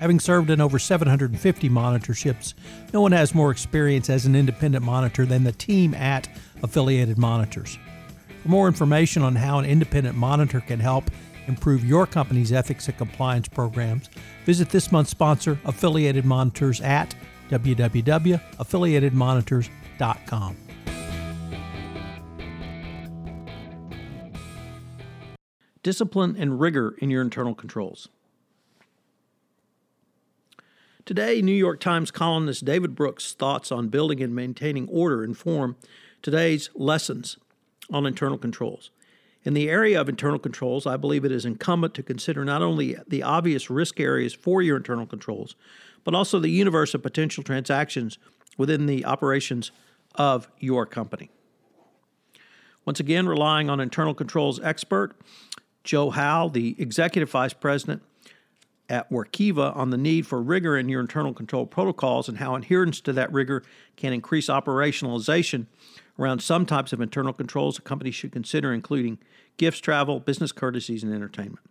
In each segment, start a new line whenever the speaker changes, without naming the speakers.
Having served in over 750 monitorships, no one has more experience as an independent monitor than the team at Affiliated Monitors. For more information on how an independent monitor can help improve your company's ethics and compliance programs, visit this month's sponsor, Affiliated Monitors, at www.affiliatedmonitors.com.
Discipline and rigor in your internal controls. Today, New York Times columnist David Brooks' thoughts on building and maintaining order inform today's lessons on internal controls. In the area of internal controls, I believe it is incumbent to consider not only the obvious risk areas for your internal controls, but also the universe of potential transactions within the operations of your company. Once again, relying on internal controls expert Joe Howell, the executive vice president at Workiva on the need for rigor in your internal control protocols and how adherence to that rigor can increase operationalization around some types of internal controls a company should consider, including gifts, travel, business courtesies, and entertainment.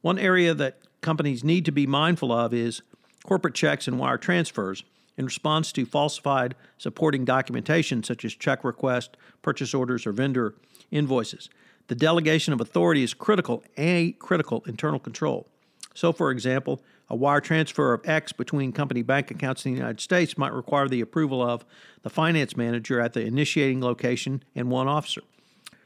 One area that companies need to be mindful of is corporate checks and wire transfers in response to falsified supporting documentation such as check requests, purchase orders, or vendor invoices. The delegation of authority is critical, a critical internal control. So, for example, a wire transfer of X between company bank accounts in the United States might require the approval of the finance manager at the initiating location and one officer.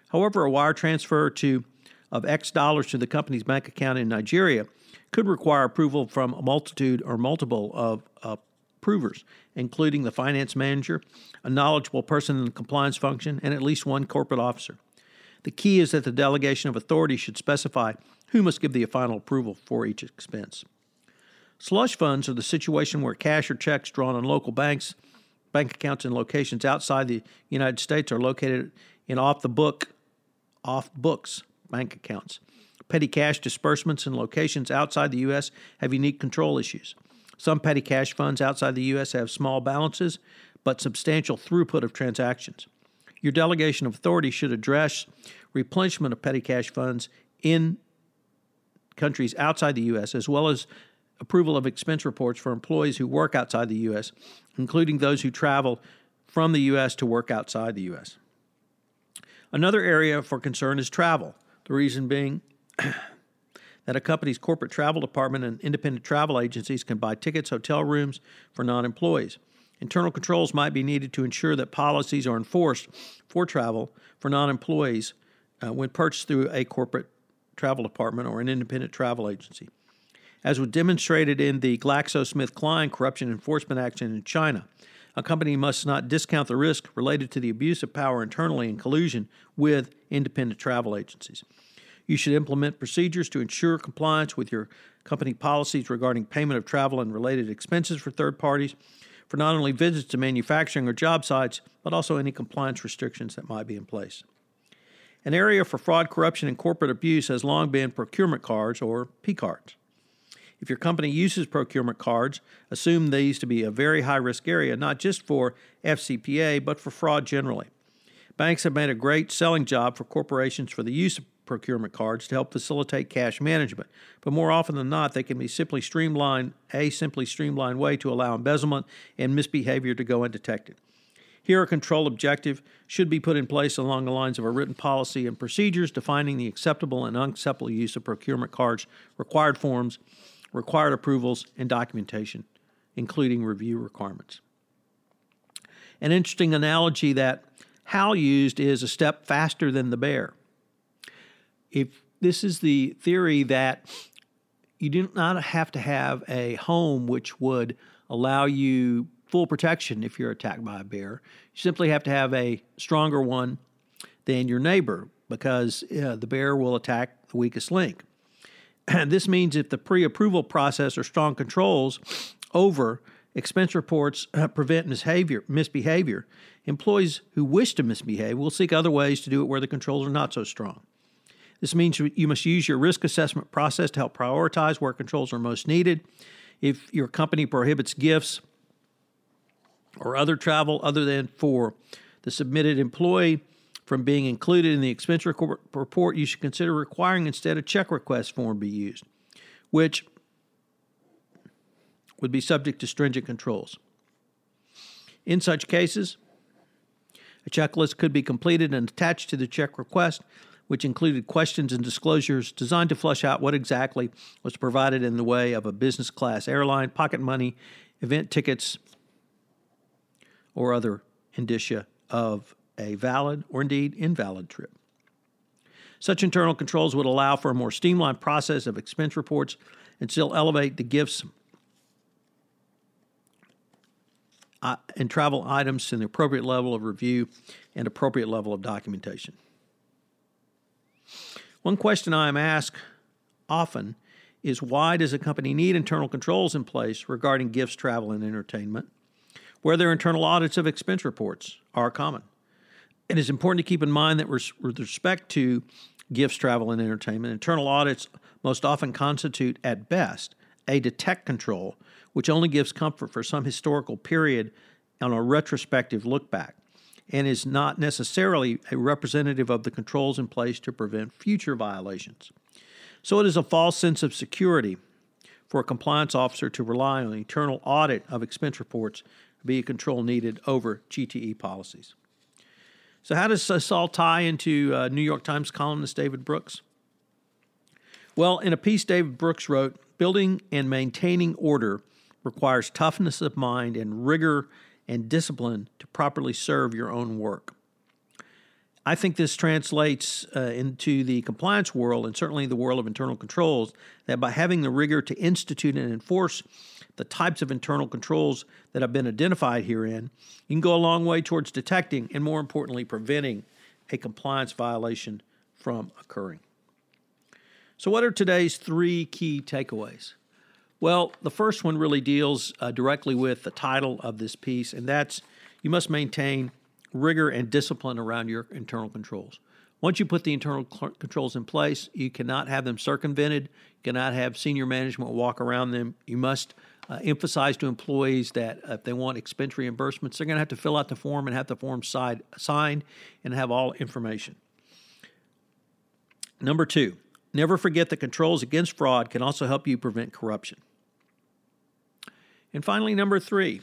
However, a wire transfer to of X dollars to the company's bank account in Nigeria could require approval from a multitude or multiple of approvers, including the finance manager, a knowledgeable person in the compliance function, and at least one corporate officer. The key is that the delegation of authority should specify who must give the final approval for each expense. Slush funds are the situation where cash or checks drawn on local banks, bank accounts in locations outside the United States are located in off the book, off books bank accounts. Petty cash disbursements in locations outside the U.S. have unique control issues. Some petty cash funds outside the U.S. have small balances, but substantial throughput of transactions. Your delegation of authority should address replenishment of petty cash funds in countries outside the U.S., as well as approval of expense reports for employees who work outside the U.S., including those who travel from the U.S. to work outside the U.S. Another area for concern is travel. The reason being that a company's corporate travel department and independent travel agencies can buy tickets, hotel rooms for non employees. Internal controls might be needed to ensure that policies are enforced for travel for non employees uh, when purchased through a corporate travel department or an independent travel agency. As was demonstrated in the GlaxoSmithKline corruption enforcement action in China, a company must not discount the risk related to the abuse of power internally in collusion with independent travel agencies. You should implement procedures to ensure compliance with your company policies regarding payment of travel and related expenses for third parties, for not only visits to manufacturing or job sites, but also any compliance restrictions that might be in place. An area for fraud, corruption, and corporate abuse has long been procurement cards or P cards. If your company uses procurement cards, assume these to be a very high risk area, not just for FCPA, but for fraud generally. Banks have made a great selling job for corporations for the use of procurement cards to help facilitate cash management, but more often than not, they can be simply streamlined, a simply streamlined way to allow embezzlement and misbehavior to go undetected. Here, a control objective should be put in place along the lines of a written policy and procedures defining the acceptable and unacceptable use of procurement cards, required forms, required approvals, and documentation, including review requirements. An interesting analogy that Howell used is a step faster than the bear. If this is the theory that you do not have to have a home which would allow you full protection if you're attacked by a bear. You simply have to have a stronger one than your neighbor because uh, the bear will attack the weakest link. And this means if the pre approval process or strong controls over expense reports uh, prevent misbehavior, misbehavior, employees who wish to misbehave will seek other ways to do it where the controls are not so strong. This means you must use your risk assessment process to help prioritize where controls are most needed. If your company prohibits gifts or other travel other than for the submitted employee from being included in the expense report, you should consider requiring instead a check request form be used, which would be subject to stringent controls. In such cases, a checklist could be completed and attached to the check request, which included questions and disclosures designed to flush out what exactly was provided in the way of a business class airline, pocket money, event tickets, or other indicia of a valid or indeed invalid trip. Such internal controls would allow for a more streamlined process of expense reports and still elevate the gifts uh, and travel items to the appropriate level of review and appropriate level of documentation. One question I am asked often is why does a company need internal controls in place regarding gifts, travel, and entertainment, where their internal audits of expense reports are common? It is important to keep in mind that with respect to gifts, travel, and entertainment, internal audits most often constitute, at best, a detect control, which only gives comfort for some historical period on a retrospective look back, and is not necessarily a representative of the controls in place to prevent future violations. So it is a false sense of security for a compliance officer to rely on internal audit of expense reports to be a control needed over GTE policies. So, how does this all tie into uh, New York Times columnist David Brooks? Well, in a piece David Brooks wrote, building and maintaining order requires toughness of mind and rigor and discipline to properly serve your own work. I think this translates uh, into the compliance world and certainly the world of internal controls that by having the rigor to institute and enforce the types of internal controls that have been identified herein, you can go a long way towards detecting and, more importantly, preventing a compliance violation from occurring. So, what are today's three key takeaways? Well, the first one really deals uh, directly with the title of this piece, and that's you must maintain rigor and discipline around your internal controls. Once you put the internal cl- controls in place, you cannot have them circumvented. You cannot have senior management walk around them. You must uh, emphasize to employees that if they want expense reimbursements, they're going to have to fill out the form and have the form side, signed and have all information. Number two, never forget that controls against fraud can also help you prevent corruption. And finally, number three,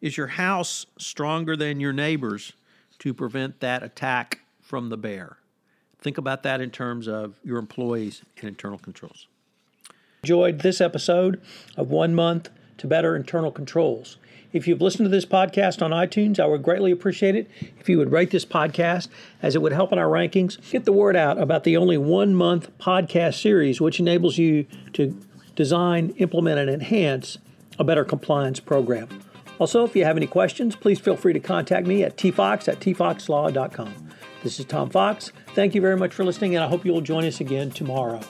is your house stronger than your neighbors to prevent that attack from the bear? Think about that in terms of your employees and internal controls enjoyed this episode of One Month to Better Internal Controls. If you've listened to this podcast on iTunes, I would greatly appreciate it if you would rate this podcast, as it would help in our rankings. Get the word out about the only one month podcast series, which enables you to design, implement, and enhance a better compliance program. Also, if you have any questions, please feel free to contact me at tfox at tfoxlaw.com. This is Tom Fox. Thank you very much for listening, and I hope you'll join us again tomorrow.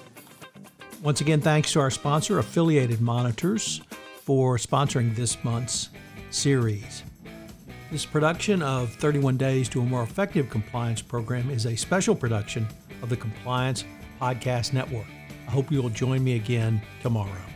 Once again, thanks to our sponsor, Affiliated Monitors, for sponsoring this month's series. This production of 31 Days to a More Effective Compliance Program is a special production of the Compliance Podcast Network. I hope you will join me again tomorrow.